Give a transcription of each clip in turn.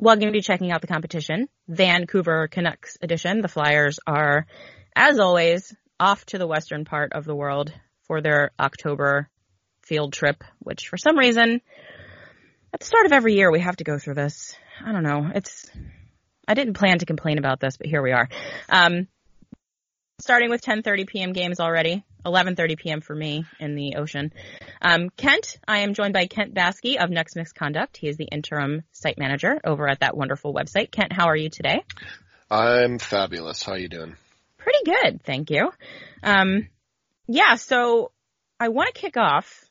well, I'm going to be checking out the competition, Vancouver Canucks edition. The Flyers are, as always, off to the western part of the world for their October field trip, which for some reason, at the start of every year, we have to go through this. I don't know. It's, I didn't plan to complain about this, but here we are. Um, starting with 10:30 p.m. games already. 11:30 p.m. for me in the ocean. Um, Kent, I am joined by Kent Baskey of Nucks Misconduct. He is the interim site manager over at that wonderful website. Kent, how are you today? I'm fabulous. How are you doing? Pretty good, thank you. Um, yeah, so I want to kick off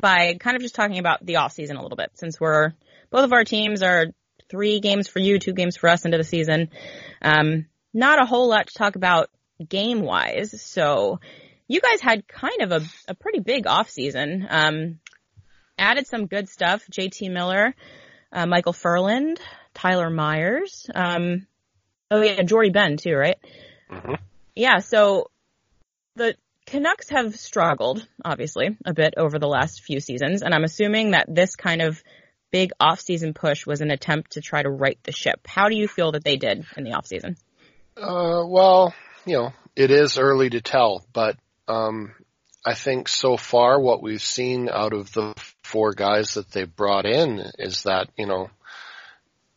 by kind of just talking about the off season a little bit, since we're both of our teams are three games for you, two games for us into the season. Um, not a whole lot to talk about game wise. So you guys had kind of a, a pretty big off season. Um, added some good stuff. JT Miller, uh, Michael Ferland, Tyler Myers. Um, oh yeah, Jordie Benn too, right? Mm-hmm. Yeah. So the Canucks have struggled, obviously, a bit over the last few seasons, and I'm assuming that this kind of big off-season push was an attempt to try to right the ship. How do you feel that they did in the off-season? Uh, well, you know, it is early to tell, but um, I think so far what we've seen out of the four guys that they've brought in is that you know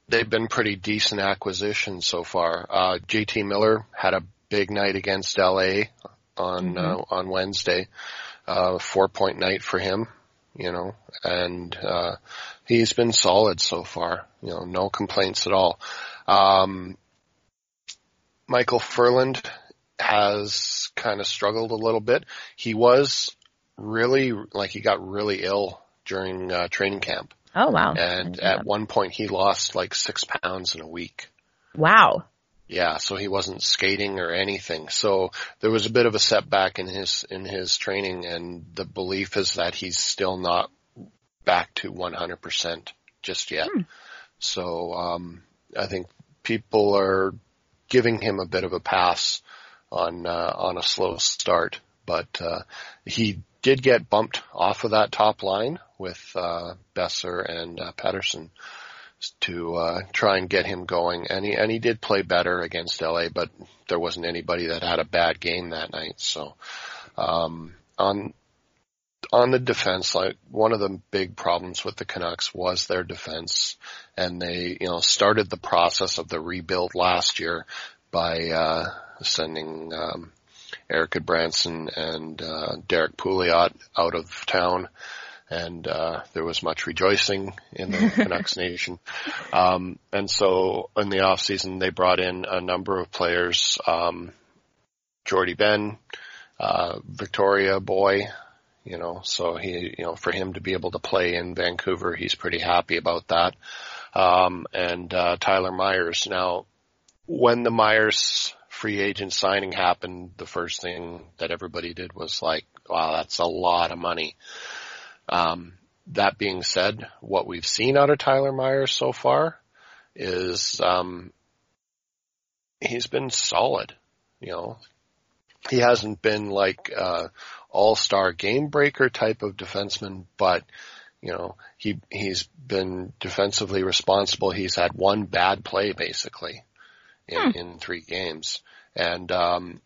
they've been pretty decent acquisitions so far. Uh, JT Miller had a big night against LA on mm-hmm. uh, on Wednesday, uh, four point night for him, you know, and uh, he's been solid so far. You know, no complaints at all. Um, Michael Ferland has kind of struggled a little bit. He was really like he got really ill during uh, training camp. Oh wow! And at one point he lost like six pounds in a week. Wow. Yeah, so he wasn't skating or anything. So there was a bit of a setback in his in his training, and the belief is that he's still not back to 100% just yet. Hmm. So um, I think people are giving him a bit of a pass on uh, on a slow start, but uh, he did get bumped off of that top line with uh, Boeser and uh, Pettersson to uh, try and get him going, and he and he did play better against LA, but there wasn't anybody that had a bad game that night. So um, on on the defense, like one of the big problems with the Canucks was their defense, and they you know started the process of the rebuild last year by uh, sending um, Erik Gudbranson and uh, Derrick Pouliot out of town, and uh, there was much rejoicing in the Canucks nation. Um, and so in the off season, they brought in a number of players, um, Jordie Benn, uh, Victoria Boy, you know, so he, you know, for him to be able to play in Vancouver, he's pretty happy about that. Um, and, uh, Tyler Myers. Now, when the Myers free agent signing happened, the first thing that everybody did was like, wow, that's a lot of money. Um, that being said, what we've seen out of Tyler Myers so far is, um, he's been solid. You know, he hasn't been like, uh, all-star game breaker type of defenseman, but you know, he, he's been defensively responsible. He's had one bad play basically in, hmm. in three games. And, um,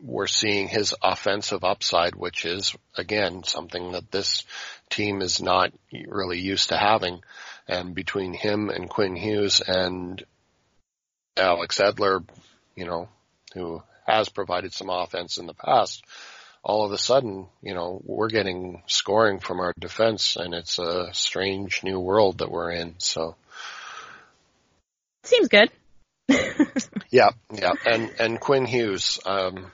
we're seeing his offensive upside, which is again something that this team is not really used to having. And between him and Quinn Hughes and Alex Edler, you know, who has provided some offense in the past, all of a sudden, you know, we're getting scoring from our defense and it's a strange new world that we're in. So seems good. yeah, yeah, and and Quinn Hughes. Um,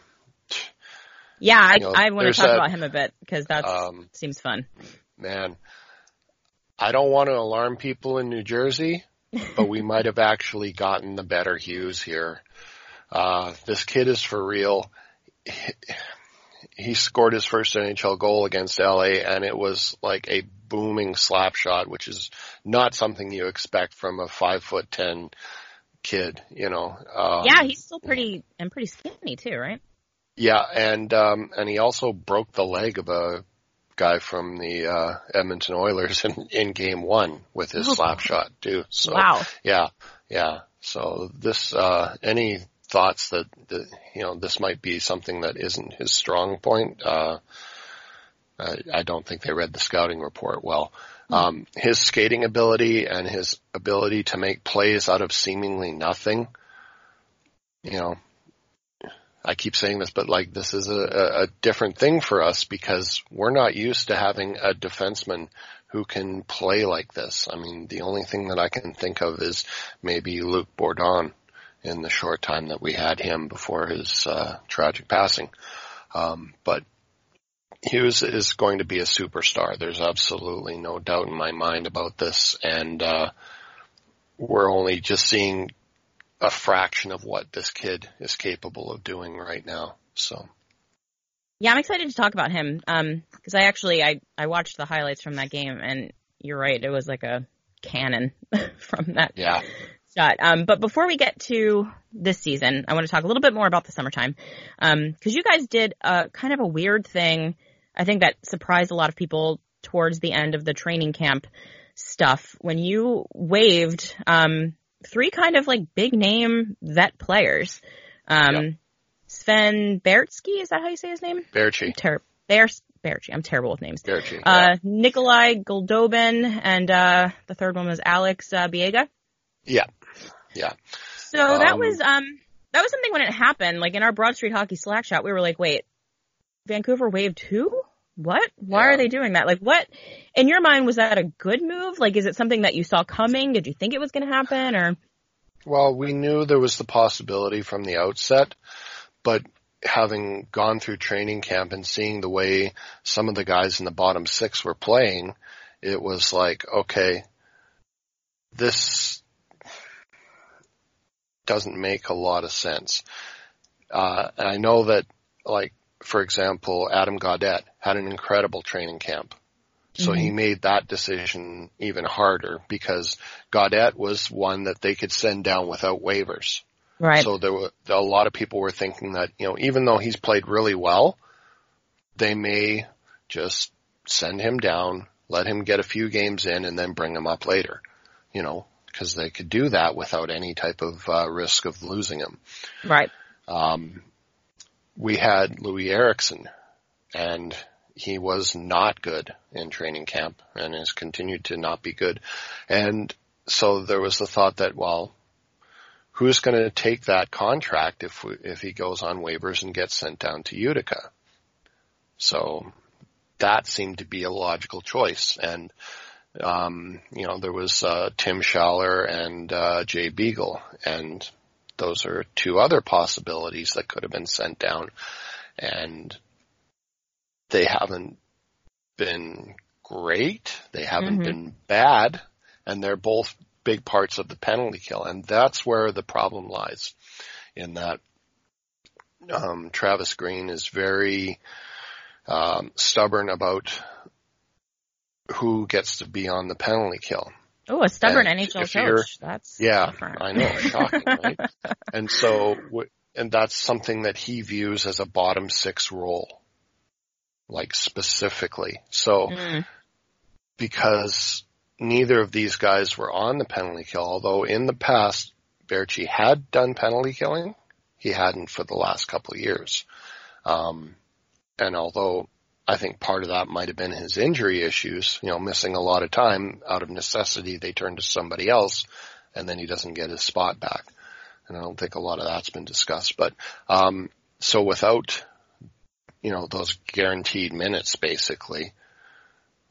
yeah, I, know, I want to talk that, about him a bit because that um, seems fun. Man, I don't want to alarm people in New Jersey, but we might have actually gotten the better Hughes here. Uh, this kid is for real. He, he scored his first NHL goal against LA and it was like a booming slap shot, which is not something you expect from a five foot ten kid, you know. Um, yeah, he's still pretty and pretty skinny too, right? Yeah, and um and he also broke the leg of a guy from the uh, Edmonton Oilers in, in game one with his oh. slap shot too. So wow. yeah, yeah. So this, uh, any thoughts that, that, you know, this might be something that isn't his strong point, uh, I, I don't think they read the scouting report well. Um, his skating ability and his ability to make plays out of seemingly nothing, you know, I keep saying this, but like this is a, a different thing for us because we're not used to having a defenseman who can play like this. I mean, the only thing that I can think of is maybe Luc Bourdon in the short time that we had him before his uh, tragic passing. Um, but Hughes is going to be a superstar. There's absolutely no doubt in my mind about this, and uh, we're only just seeing a fraction of what this kid is capable of doing right now. So. Yeah, I'm excited to talk about him. Um, cause I actually, I, I watched the highlights from that game and you're right. It was like a cannon from that yeah. Shot. Um, but before we get to this season, I want to talk a little bit more about the summertime. Um, cause you guys did a kind of a weird thing. I think that surprised a lot of people towards the end of the training camp stuff when you waived, um, three kind of like big name vet players. Um, yep. Sven Bertsky, is that how you say his name? Baertschi. Ter- Baertschi. I'm terrible with names. Baertschi. Uh, yeah. Nikolai Goldobin and, uh, the third one was Alex, uh, Biega. Yeah. Yeah. So um, that was, um, that was something when it happened, like in our Broad Street Hockey Slack shot, we were like, wait, Vancouver waived who? what? Why yeah. are they doing that? Like what, in your mind, was that a good move? Like, is it something that you saw coming? Did you think it was going to happen or? Well, we knew there was the possibility from the outset, but having gone through training camp and seeing the way some of the guys in the bottom six were playing, it was like, okay, this doesn't make a lot of sense. Uh, and I know that like for example, Adam Gaudette had an incredible training camp. So mm-hmm. he made that decision even harder because Gaudette was one that they could send down without waivers. Right. So there were a lot of people were thinking that, you know, even though he's played really well, they may just send him down, let him get a few games in and then bring him up later, you know, because they could do that without any type of uh, risk of losing him. Right. Um, we had Louis Eriksson and he was not good in training camp and has continued to not be good. And so there was the thought that, well, who's going to take that contract if we, if he goes on waivers and gets sent down to Utica? So that seemed to be a logical choice. And, um, you know, there was, uh, Tim Schaller and, uh, Jay Beagle and those are two other possibilities that could have been sent down and they haven't been great. They haven't mm-hmm. been bad and they're both big parts of the penalty kill. And that's where the problem lies in that, um, Travis Green is very, um, stubborn about who gets to be on the penalty kill. Oh, a stubborn and NHL coach. That's yeah. I know, shocking, right? And so, and that's something that he views as a bottom six role, like specifically. So, mm. because neither of these guys were on the penalty kill, although in the past Baertschi had done penalty killing, he hadn't for the last couple of years. Um, and although I think part of that might have been his injury issues, you know, missing a lot of time out of necessity. They turn to somebody else and then he doesn't get his spot back. And I don't think a lot of that's been discussed, but, um, so without, you know, those guaranteed minutes basically,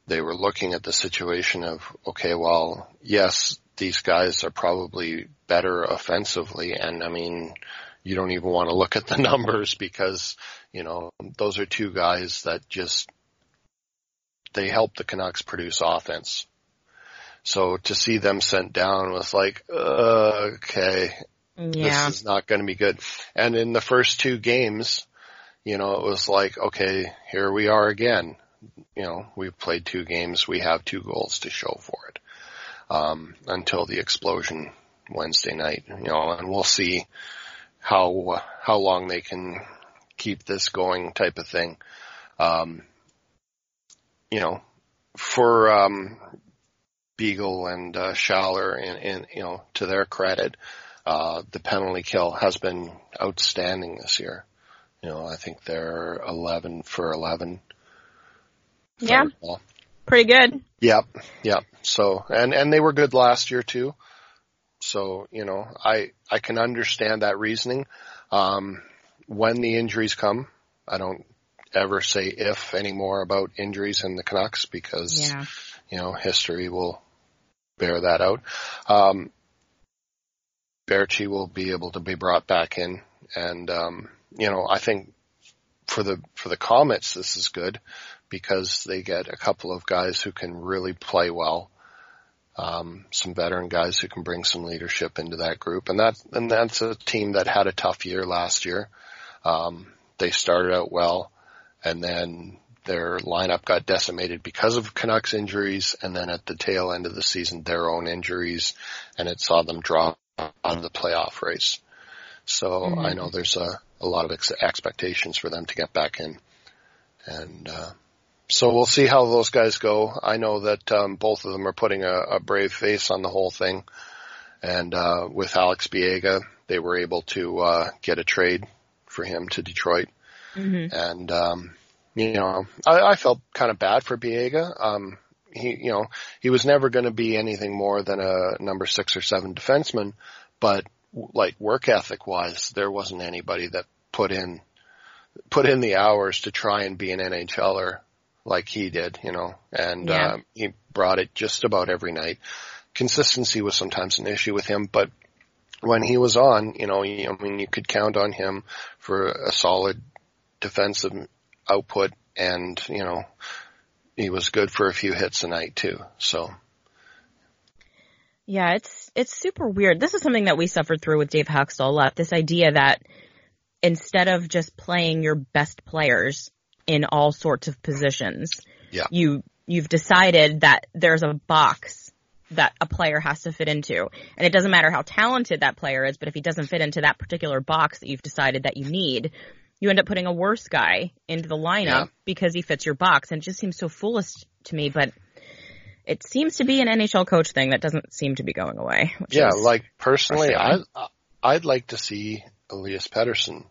they were looking at the situation of, okay, well, yes, these guys are probably better offensively. And I mean, you don't even want to look at the numbers because, you know, those are two guys that just, they help the Canucks produce offense. So to see them sent down was like, uh, okay, yeah. this is not going to be good. And in the first two games, you know, it was like, okay, here we are again. You know, we've played two games. We have two goals to show for it. Um, until the explosion Wednesday night, you know, and we'll see how how long they can keep this going type of thing. Um, you know, for um, Beagle and uh, Schaller, and, and you know, to their credit, uh, the penalty kill has been outstanding this year. You know, I think they're 11 for 11. Yeah. Pretty good. Yep. Yep. So, and, and they were good last year too. So, you know, I, I can understand that reasoning. Um, when the injuries come, I don't ever say if anymore about injuries in the Canucks because, yeah. you know, history will bear that out. Um, Baertschi will be able to be brought back in and, um, you know, I think for the, for the Comets, this is good because they get a couple of guys who can really play well. Um, some veteran guys who can bring some leadership into that group. And that, and that's a team that had a tough year last year. Um, they started out well and then their lineup got decimated because of Canucks injuries and then at the tail end of the season their own injuries and it saw them drop out of the playoff race. So mm-hmm. I know there's a, a lot of ex- expectations for them to get back in. And, uh, so we'll see how those guys go. I know that, um, both of them are putting a, a brave face on the whole thing. And, uh, with Alex Biega, they were able to, uh, get a trade for him to Detroit. Mm-hmm. And, um, you know, I, I felt kind of bad for Biega. Um, he, you know, he was never going to be anything more than a number six or seven defenseman, but like work ethic wise, there wasn't anybody that put in, put in the hours to try and be an NHLer like he did, you know, and, yeah. um, he brought it just about every night. Consistency was sometimes an issue with him, but when he was on, you know, I mean, you could count on him for a solid defensive output and, you know, he was good for a few hits a night too. So. Yeah, it's, it's super weird. This is something that we suffered through with Dave Hakstol a lot. This idea that instead of just playing your best players in all sorts of positions, yeah. you, you've decided that there's a box that a player has to fit into. And it doesn't matter how talented that player is, but if he doesn't fit into that particular box that you've decided that you need, you end up putting a worse guy into the lineup yeah. because he fits your box. And it just seems so foolish to me, but it seems to be an NHL coach thing that doesn't seem to be going away. yeah, like personally, I I'd like to see Elias Pettersson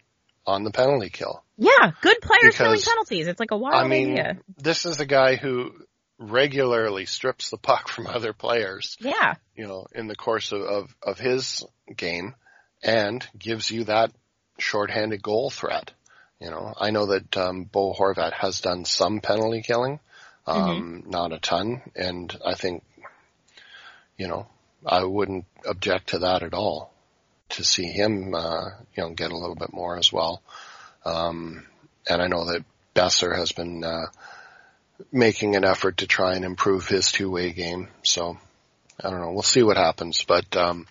on the penalty kill. Yeah, good players killing penalties. It's like a wild I mean, idea. This is a guy who regularly strips the puck from other players. Yeah. You know, in the course of, of, of his game and gives you that shorthanded goal threat. You know, I know that um, Bo Horvat has done some penalty killing, um, mm-hmm. not a ton, and I think, you know, I wouldn't object to that at all. To see him, uh, you know, get a little bit more as well. Um, and I know that Boeser has been uh, making an effort to try and improve his two-way game. So I don't know. We'll see what happens, but um,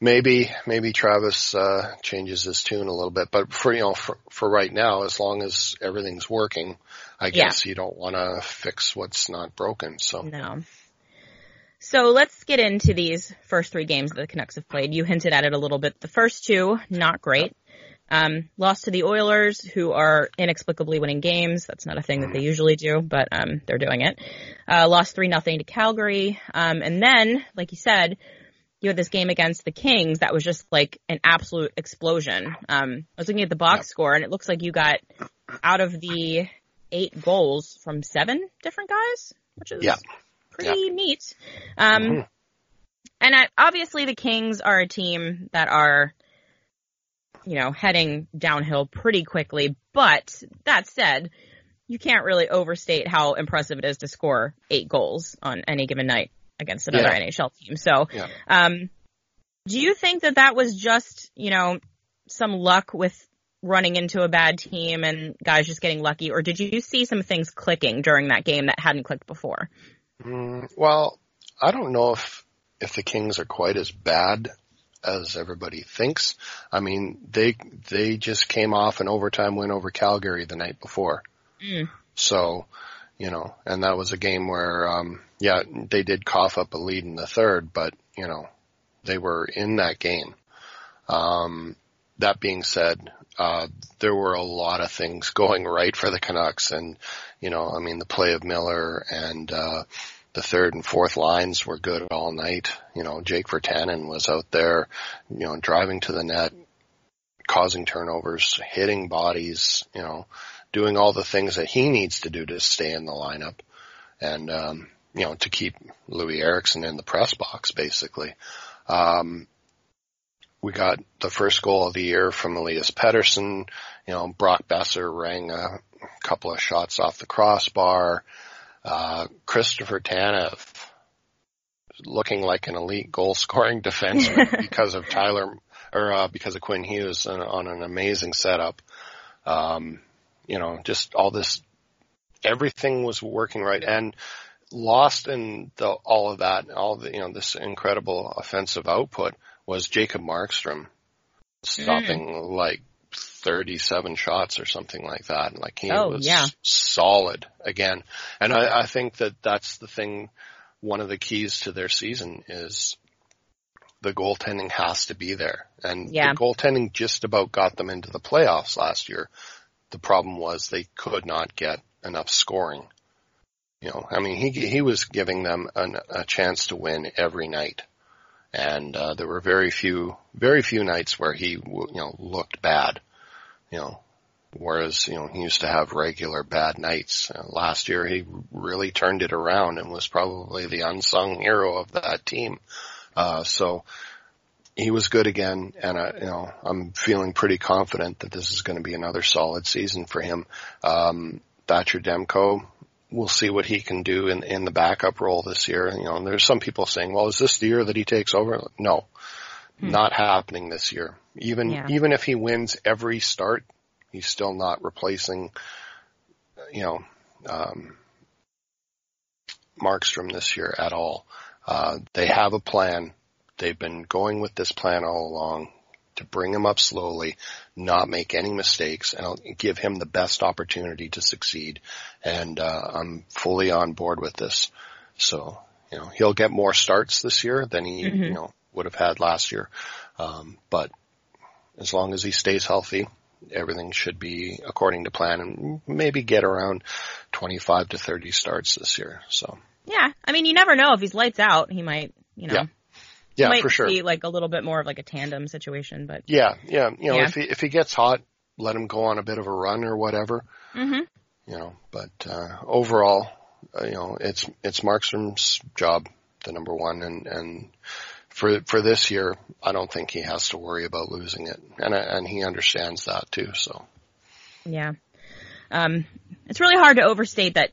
maybe maybe Travis uh, changes his tune a little bit, but for you know for for right now, as long as everything's working, I guess yeah. you don't want to fix what's not broken. So no. So let's get into these first three games that the Canucks have played. You hinted at it a little bit. The first two, not great. Um, lost to the Oilers, who are inexplicably winning games. That's not a thing that they usually do, but um, they're doing it. Uh, lost three nothing to Calgary, um, and then, like you said, you had this game against the Kings that was just like an absolute explosion. Um, I was looking at the box score and it looks like you got out of the eight goals from seven different guys, which is yep. Pretty yep. neat. Um, mm-hmm. and I, obviously the Kings are a team that are, you know, heading downhill pretty quickly. But that said, you can't really overstate how impressive it is to score eight goals on any given night against another yeah. NHL team. So, yeah. um, do you think that that was just, you know, some luck with running into a bad team and guys just getting lucky, or did you see some things clicking during that game that hadn't clicked before? Mm, well, I don't know if if the Kings are quite as bad as everybody thinks. I mean, they they just came off an overtime win over Calgary the night before. Mm. So, you know, and that was a game where, um, yeah, they did cough up a lead in the third, but, you know, they were in that game. Um, that being said, uh, there were a lot of things going right for the Canucks and, you know, I mean, the play of Miller and, uh, the third and fourth lines were good all night. You know, Jake Virtanen was out there, you know, driving to the net, causing turnovers, hitting bodies, you know, doing all the things that he needs to do to stay in the lineup and, um, you know, to keep Louis Eriksson in the press box, basically. Um, we got the first goal of the year from Elias Pettersson. You know, Brock Boeser rang a couple of shots off the crossbar. Uh, Christopher Tanev looking like an elite goal scoring defenseman because of Tyler or uh, because of Quinn Hughes on, on an amazing setup. Um, you know, just all this, everything was working right and lost in the, all of that, all the, you know, this incredible offensive output was Jacob Markstrom stopping mm. like 37 shots or something like that. And Like he oh, was yeah. solid again. And I, I think that that's the thing, one of the keys to their season is the goaltending has to be there. And yeah. the goaltending just about got them into the playoffs last year. The problem was they could not get enough scoring. You know, I mean, he he was giving them an, a chance to win every night, and uh, there were very few very few nights where he you know looked bad you know, whereas, you know, he used to have regular bad nights. Uh, last year he really turned it around and was probably the unsung hero of that team. Uh, so he was good again and I, you know, I'm feeling pretty confident that this is going to be another solid season for him. Um, Thatcher Demko, we'll see what he can do in, in the backup role this year. You know, and there's some people saying, well, is this the year that he takes over? No, hmm. not happening this year. Even yeah. even if he wins every start, he's still not replacing, you know, um, Markstrom this year at all. Uh, they have a plan. They've been going with this plan all along to bring him up slowly, not make any mistakes, and give him the best opportunity to succeed. And uh, I'm fully on board with this. So, you know, he'll get more starts this year than he, mm-hmm. you know, would have had last year. Um, but as long as he stays healthy, everything should be according to plan and maybe get around 25 to 30 starts this year. So. Yeah. I mean, you never know if he's lights out, he might, you know. Yeah. Yeah, might for sure. Be like a little bit more of like a tandem situation, but. Yeah, yeah. You know, Yeah. if he, if he gets hot, let him go on a bit of a run or whatever, hmm you know, but, uh, overall, uh, you know, it's, it's Markstrom's job, the number one and, and for for this year, I don't think he has to worry about losing it, and and he understands that too. So Yeah. Um, it's really hard to overstate that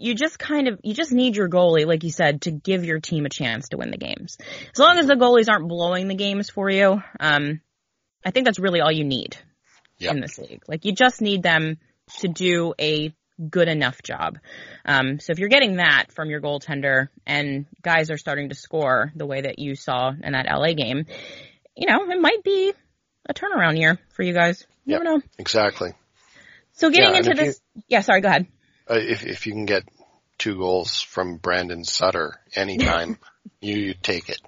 you just kind of, you just need your goalie, like you said, to give your team a chance to win the games. As long as the goalies aren't blowing the games for you, um, I think that's really all you need Yeah. in this league. Like you just need them to do a good enough job. Um, so if you're getting that from your goaltender and guys are starting to score the way that you saw in that LA game, you know, it might be a turnaround year for you guys. You Yep. never know. exactly. So getting Yeah, into this, yeah, sorry, go ahead. Uh, if if you can get two goals from Brandon Sutter anytime, you, you take it.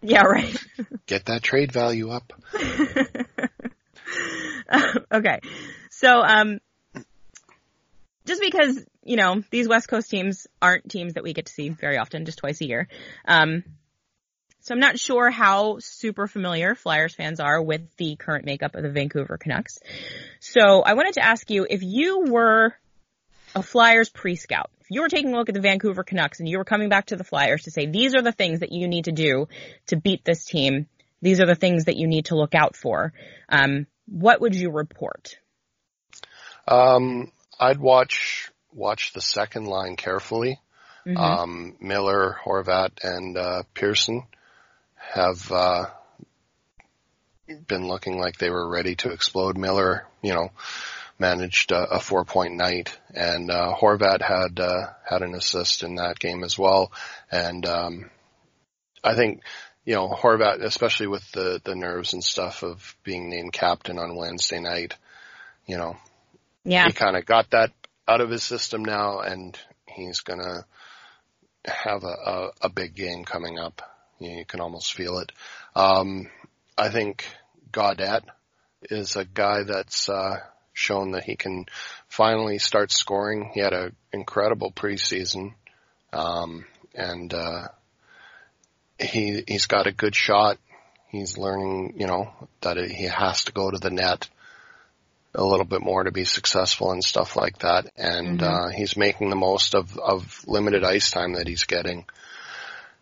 Yeah, right. Get that trade value up. okay. So, um, just because, you know, these West Coast teams aren't teams that we get to see very often, just twice a year. Um, so I'm not sure how super familiar Flyers fans are with the current makeup of the Vancouver Canucks. So I wanted to ask you if you were a Flyers pre-scout, if you were taking a look at the Vancouver Canucks and you were coming back to the Flyers to say, these are the things that you need to do to beat this team. These are the things that you need to look out for. Um, what would you report? Um, I'd watch watch the second line carefully. Mhm. Um, Miller, Horvat, and uh, Pearson have uh, been looking like they were ready to explode. Miller, you know, managed a, a four point night, and uh, Horvat had uh, had an assist in that game as well. And um, I think you know Horvat, especially with the the nerves and stuff of being named captain on Wednesday night, you know, yeah. he kind of got that out of his system now, and he's gonna have a, a, a big game coming up. You, know, you can almost feel it. Um, I think Gaudette is a guy that's uh, shown that he can finally start scoring. He had an incredible preseason, um, and uh, he he's got a good shot. He's learning, you know, that he has to go to the net a little bit more to be successful and stuff like that. And mm-hmm. uh, he's making the most of of limited ice time that he's getting.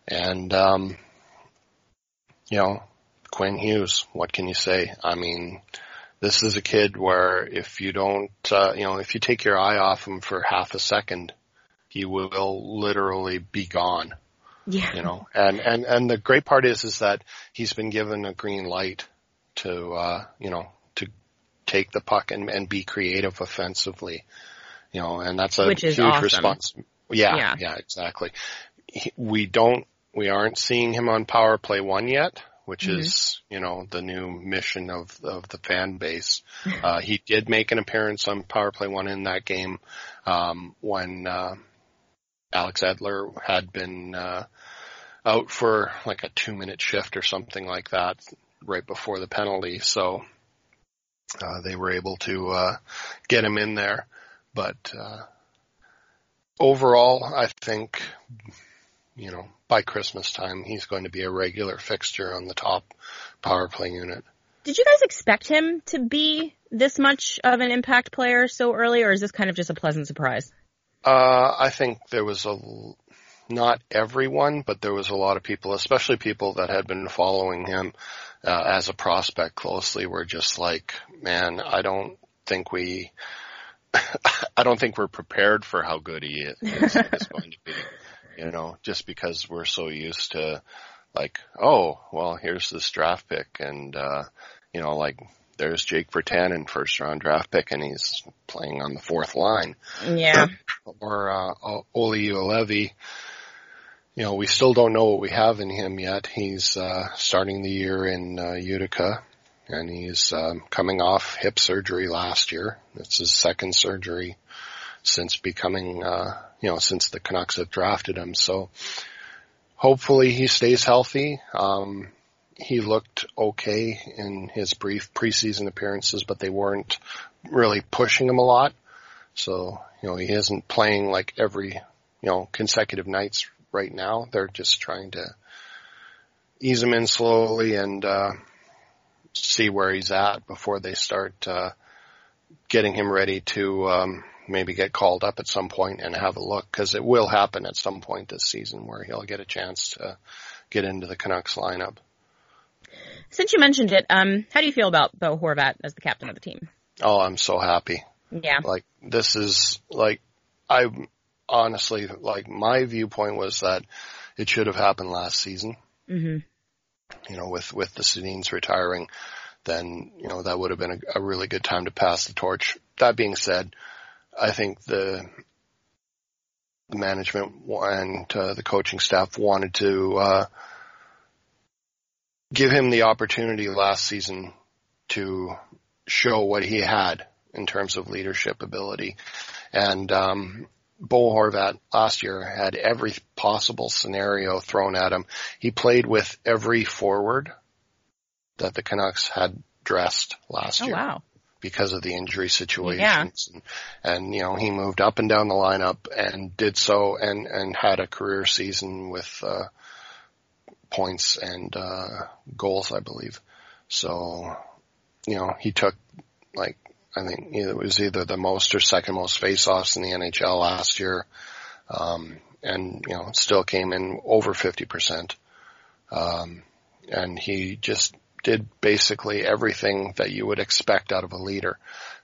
And um, you know, Quinn Hughes, what can you say? I mean, this is a kid where if you don't, uh, you know, if you take your eye off him for half a second, he will literally be gone. Yeah. You know, and, and, and the great part is, is that he's been given a green light to, uh, you know, to take the puck and, and be creative offensively, you know, and that's a Which is huge awesome. response. Yeah, Yeah. yeah, exactly. He, we don't, we aren't seeing him on power play one yet, which Mhm. is, you know, the new mission of, of the fan base. Uh, he did make an appearance on power play one in that game, um, when, uh, Alex Edler had been, uh, out for like a two minute shift or something like that right before the penalty. So, uh, they were able to, uh, get him in there. But, uh, overall, I think, you know, by Christmas time, he's going to be a regular fixture on the top power play unit. Did you guys expect him to be this much of an impact player so early, or is this kind of just a pleasant surprise? Uh, I think there was a, not everyone, but there was a lot of people, especially people that had been following him, uh, as a prospect closely were just like, man, I don't think we, I don't think we're prepared for how good he is, is, is going to be. You know, just because we're so used to like, oh, well, here's this draft pick and, uh, you know, like there's Jake Virtanen, first round draft pick and he's playing on the fourth line Yeah. or uh, Olli Juolevi. You know, we still don't know what we have in him yet. He's uh, starting the year in uh, Utica, and he's um, coming off hip surgery last year. It's his second surgery since becoming, uh, you know, since the Canucks have drafted him. So hopefully he stays healthy. Um, he looked okay in his brief preseason appearances, but they weren't really pushing him a lot. So, you know, he isn't playing like every, you know, consecutive nights right now. They're just trying to ease him in slowly and, uh, see where he's at before they start, uh, getting him ready to, um, maybe get called up at some point and have a look because it will happen at some point this season where he'll get a chance to get into the Canucks lineup. Since you mentioned it, um, how do you feel about Bo Horvat as the captain of the team? Oh, I'm so happy. Yeah. Like this is like I honestly like my viewpoint was that it should have happened last season. hmm You know, with with the Sedins retiring, then you know that would have been a, a really good time to pass the torch. That being said, I think the the management and uh, the coaching staff wanted to uh, give him the opportunity last season to show what he had in terms of leadership ability. And um, Bo Horvat last year had every possible scenario thrown at him. He played with every forward that the Canucks had dressed last Oh year wow. Because of the injury situations. And, and, you know, he moved up and down the lineup and did so and, and had a career season with, uh, points and, uh, goals, I believe. So, you know, he took like, I think it was either the most or second most face-offs in the NHL last year. Um, and, you know, still came in over 50%. Um, and he just did basically everything that you would expect out of a leader.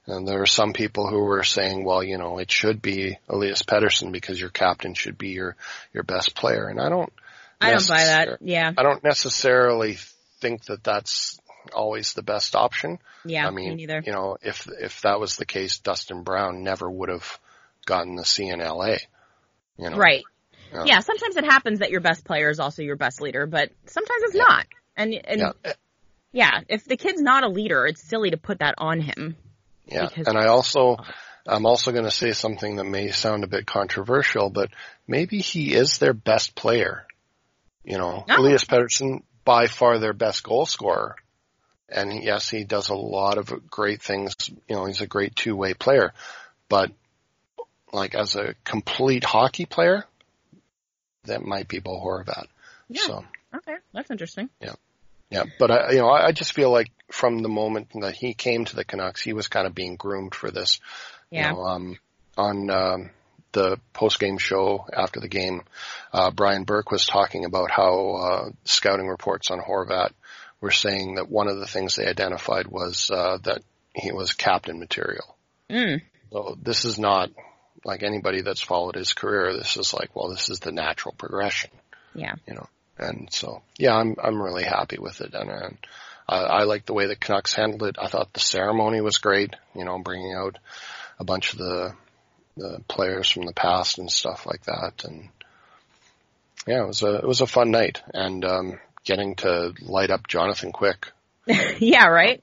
And there are some people who were saying, well, you know, it should be Elias Pettersson because your captain should be your, your best player. And I don't, I don't buy that. Yeah. I don't necessarily think that that's always the best option. Yeah. I mean, me neither. you know, if, if that was the case, Dustin Brown never would have gotten the CNLA. You know, Right. Yeah. Yeah. Sometimes it happens that your best player is also your best leader, but sometimes it's Yeah. not. And and Yeah. Yeah, if the kid's not a leader, it's silly to put that on him. Yeah, and I also, I'm also going to say something that may sound a bit controversial, but maybe he is their best player. You know, No. Elias Pettersson by far their best goal scorer. and yes, he does a lot of great things. You know, he's a great two way player, but like as a complete hockey player, that might be Bo Horvat. Yeah. So, okay, that's interesting. Yeah. Yeah, but I, you know, I just feel like from the moment that he came to the Canucks, he was kind of being groomed for this. Yeah. You know, um, on um, the post game show after the game, uh, Brian Burke was talking about how uh, scouting reports on Horvat were saying that one of the things they identified was uh, that he was captain material. Mm. So this is not like anybody that's followed his career. This is like, well, this is the natural progression. Yeah. You know, and so yeah, I'm I'm really happy with it, and, and I, I like the way the Canucks handled it. I thought the ceremony was great. You know, bringing out a bunch of the the players from the past and stuff like that. And yeah, it was a it was a fun night, and um, getting to light up Jonathan Quick. yeah, right.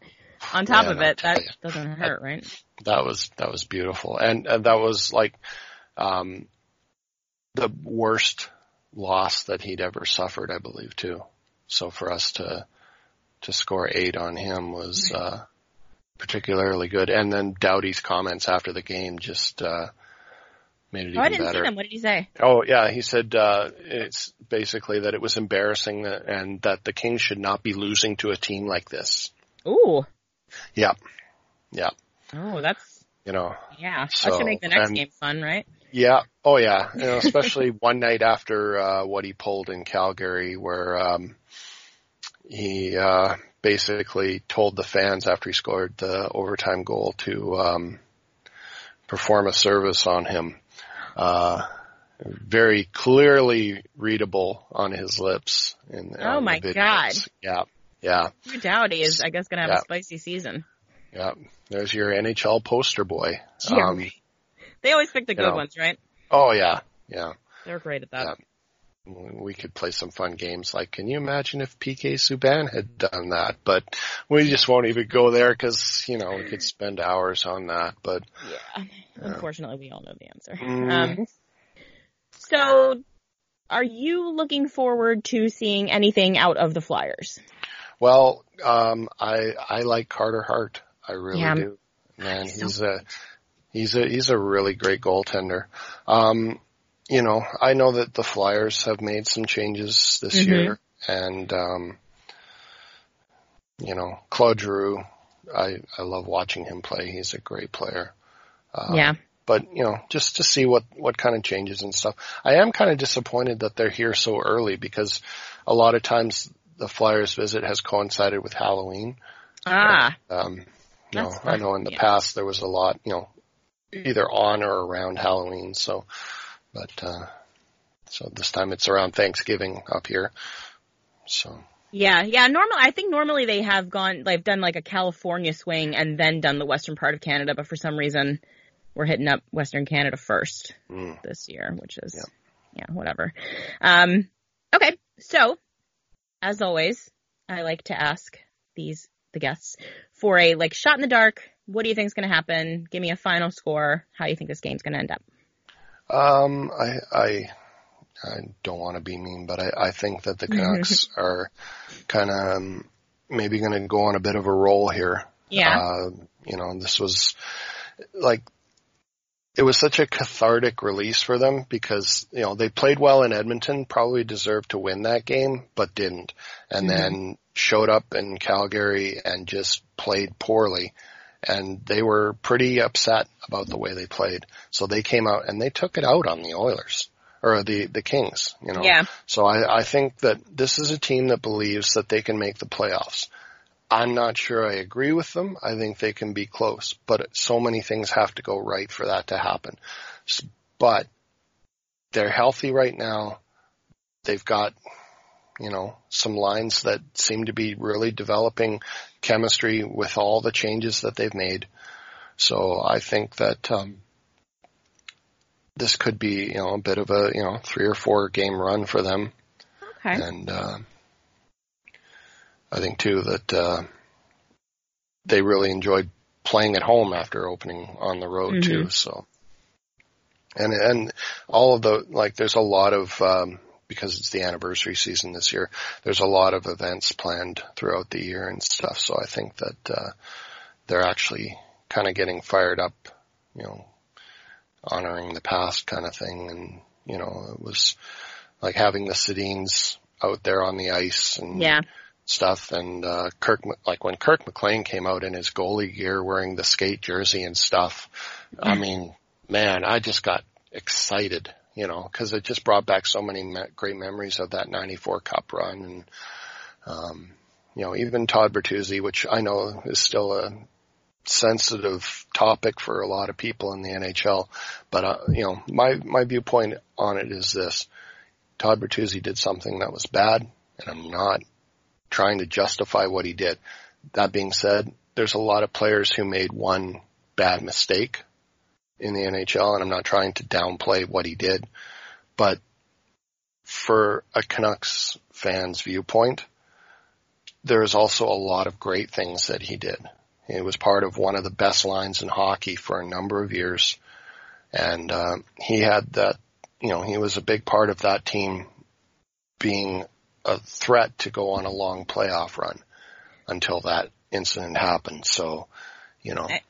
On top Man, of it, that you, doesn't hurt, that, right? That was that was beautiful, and, and that was like um, the worst loss that he'd ever suffered, I believe, too. So for us to to score eight on him was uh, particularly good. And then Doughty's comments after the game just uh, made it oh, even I didn't better. See them. What did he say? Oh yeah, he said uh, it's basically that it was embarrassing that, and that the Kings should not be losing to a team like this. Ooh. Yeah. Yeah. Oh, that's you know. Yeah, so, that should make the next and, game fun, right? Yeah. Oh yeah. You know, especially one night after uh, what he pulled in Calgary, where um, he uh, basically told the fans after he scored the overtime goal to um, perform a service on him. Uh, very clearly readable on his lips. In, oh my god! Yeah, yeah. Drew Doughty is, I guess, going to have yeah. a spicy season. Yeah, there's your NHL poster boy. Um, they always pick the good know. ones, right? Oh yeah, yeah. They're great at that. Yeah we could play some fun games like, can you imagine if PK Subban had done that? But we just won't even go there because, you know, we could spend hours on that, but. Yeah. Unfortunately, we all know the answer. Mm. Um, so are you looking forward to seeing anything out of the Flyers? Well, um, I, I like Carter Hart. I really yeah. do. Man, he's a, he's a, he's a really great goaltender. Um, you know, I know that the Flyers have made some changes this mm-hmm. year, and um, you know, Claude Giroux, I I love watching him play. He's a great player. Um, yeah. But you know, just to see what what kind of changes and stuff. I am kind of disappointed that they're here so early because a lot of times the Flyers visit has coincided with Halloween. Ah. And, um, you know, I know in the yeah. past there was a lot, you know, either on or around Halloween. So but uh, so this time it's around Thanksgiving up here. So yeah, yeah. Normally, I think normally they have gone, they've done like a California swing and then done the western part of Canada, but for some reason we're hitting up Western Canada first mm. this year, which is yeah, yeah whatever. Um, okay, so as always, I like to ask these the guests for a like shot in the dark. What do you think is going to happen? Give me a final score. How do you think this game's going to end up? Um, I, I, I don't want to be mean, but I, I think that the Canucks are kind of um, maybe going to go on a bit of a roll here. Yeah. Uh, you know, this was like, it was such a cathartic release for them because, you know, they played well in Edmonton, probably deserved to win that game, but didn't. And mm-hmm. then showed up in Calgary and just played poorly and they were pretty upset about the way they played. So they came out and they took it out on the Oilers or the the Kings, you know. Yeah. So I, I think that this is a team that believes that they can make the playoffs. I'm not sure I agree with them. I think they can be close, but so many things have to go right for that to happen. But they're healthy right now. They've got you know, some lines that seem to be really developing chemistry with all the changes that they've made. So I think that, um, this could be, you know, a bit of a, you know, three or four game run for them. Okay. And, uh, I think too that, uh, they really enjoyed playing at home after opening on the road mm-hmm. too. So, and, and all of the, like, there's a lot of, um, because it's the anniversary season this year. There's a lot of events planned throughout the year and stuff. So I think that, uh, they're actually kind of getting fired up, you know, honoring the past kind of thing. And, you know, it was like having the Sedins out there on the ice and Yeah. stuff. And, uh, Kirk, like when Kirk McLean came out in his goalie gear wearing the skate jersey and stuff, I mean, man, I just got excited, you know, cause it just brought back so many me- great memories of that 94 cup run. And, um, you know, even Todd Bertuzzi, which I know is still a sensitive topic for a lot of people in the NHL, but, uh, you know, my, my viewpoint on it is this. Todd Bertuzzi did something that was bad, and I'm not trying to justify what he did. That being said, there's a lot of players who made one bad mistake in the NHL, and I'm not trying to downplay what he did, but for a Canucks fan's viewpoint, there's also a lot of great things that he did. He was part of one of the best lines in hockey for a number of years, and uh, he had that. You know, he was a big part of that team being a threat to go on a long playoff run until that incident happened. So, you know, I-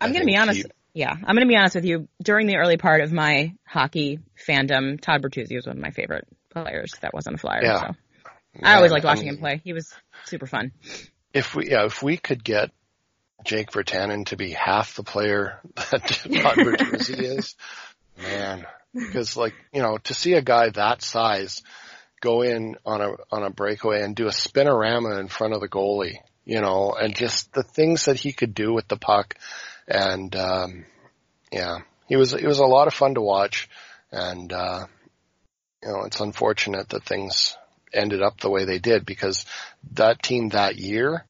I'm going to be honest. he- yeah, I'm going to be honest with you. During the early part of my hockey fandom, Todd Bertuzzi was one of my favorite players that wasn't a flyer. Yeah. So I always liked watching mean, him play. He was super fun. If we, yeah, if we could get Jake Virtanen to be half the player that Todd Bertuzzi is, man, because like, you know, to see a guy that size go in on a, on a breakaway and do a spinorama in front of the goalie, you know, and just the things that he could do with the puck. And, um, yeah, he was, it was a lot of fun to watch. And, uh, you know, it's unfortunate that things ended up the way they did because that team that year,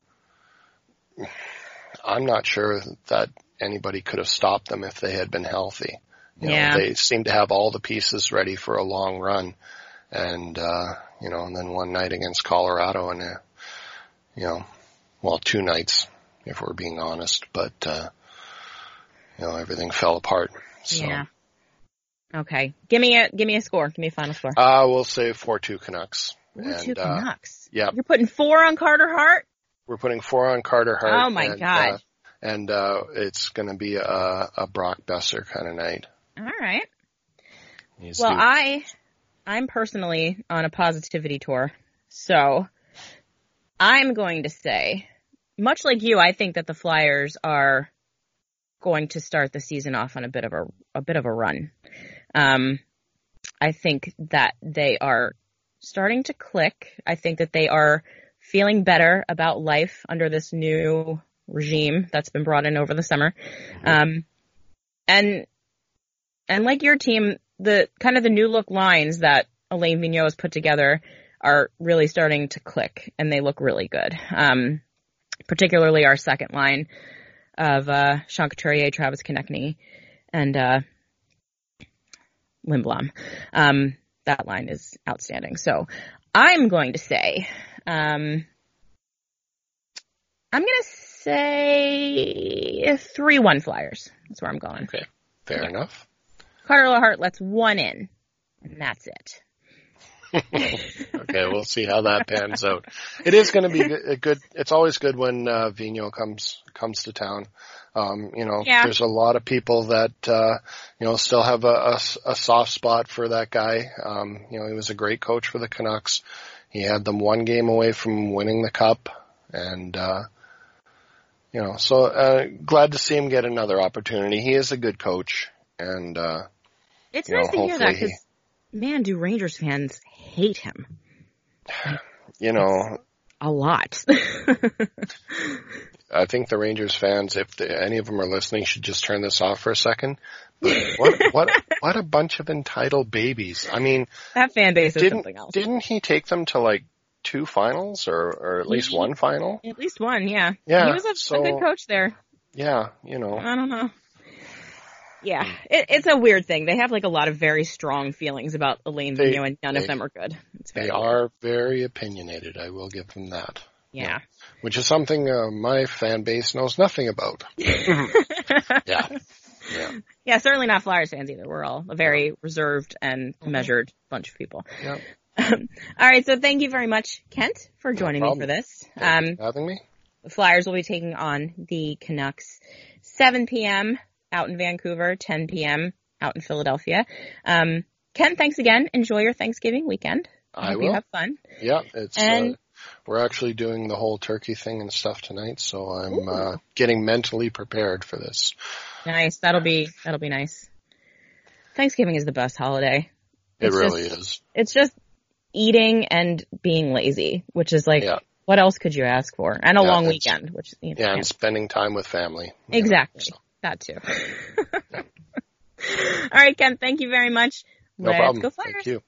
I'm not sure that anybody could have stopped them if they had been healthy. You know, Yeah. they seemed to have all the pieces ready for a long run. And, uh, you know, and then one night against Colorado and, uh, you know, well, two nights, if we're being honest, but, uh, you know, everything fell apart. So, Yeah. Okay. Give me a give me a score. Give me a final score. uh, we'll say 4-2 Canucks. Four two uh, Canucks. yeah. You're putting four on Carter Hart. We're putting four on Carter Hart. Oh my and, God. Uh, and, uh, it's gonna be a, a Brock Boeser kind of night. All right. He's Well, due- I I'm personally on a positivity tour, so I'm going to say, much like you, I think that the Flyers are going to start the season off on a bit of a a bit of a run. Um, I think that they are starting to click. I think that they are feeling better about life under this new regime that's been brought in over the summer. Um, and and like your team, the kind of the new look lines that Alain Vigneault has put together are really starting to click and they look really good. Um, particularly our second line of, uh, Sean Couturier, Travis Konecny, and, uh, Lindblom. Um, that line is outstanding. So I'm going to say, um, I'm going to say 3-1 Flyers. That's where I'm going. Okay. Fair enough. Carter Lahart lets one in, and that's it. Okay, we'll see how that pans out. It is going to be a good. It's always good when uh, Vino comes comes to town. Um, you know, Yeah. there's a lot of people that uh, you know still have a, a, a soft spot for that guy. Um, you know, he was a great coach for the Canucks. He had them one game away from winning the cup, and uh, you know, so uh, glad to see him get another opportunity. He is a good coach, and uh, It's nice know, to hear that because, man, do Rangers fans hate him you know, a lot. I think the Rangers fans, if the, any of them are listening, should just turn this off for a second. But what what what a bunch of entitled babies! I mean, that fan base is didn't something else. didn't he take them to like two finals or or at least one final? At least one, yeah. Yeah, he was a, so- a good coach there. Yeah, you know, I don't know. Yeah, it, it's a weird thing. They have like a lot of very strong feelings about Alain They- Vigneault, and none they- of them are good. It's very they weird. are very opinionated. I will give them that, Yeah. which is something uh, my fan base knows nothing about. Yeah, yeah, yeah, certainly not Flyers fans either. We're all a very reserved and Mhm. measured bunch of people. yeah. Um, all right, so thank you very much, Kent, for joining no me for this. You for having me. The Flyers will be taking on the Canucks 7 p.m. out in Vancouver, 10 p.m. out in Philadelphia. Um, Ken, thanks again. Enjoy your Thanksgiving weekend. I, I hope will. you have fun. Yeah, it's And- uh, we're actually doing the whole turkey thing and stuff tonight, so I'm uh, getting mentally prepared for this. Nice. That'll be that'll be nice. Thanksgiving is the best holiday. It really just- is. It's just eating and being lazy, which is like Yeah. what else could you ask for? And a Yeah, long it's- weekend, which you know, Yeah, yeah, and spending time with family. you know, exactly. so. That too. All right, Ken, thank you very much. No Let's problem. go Flyers. Thank you.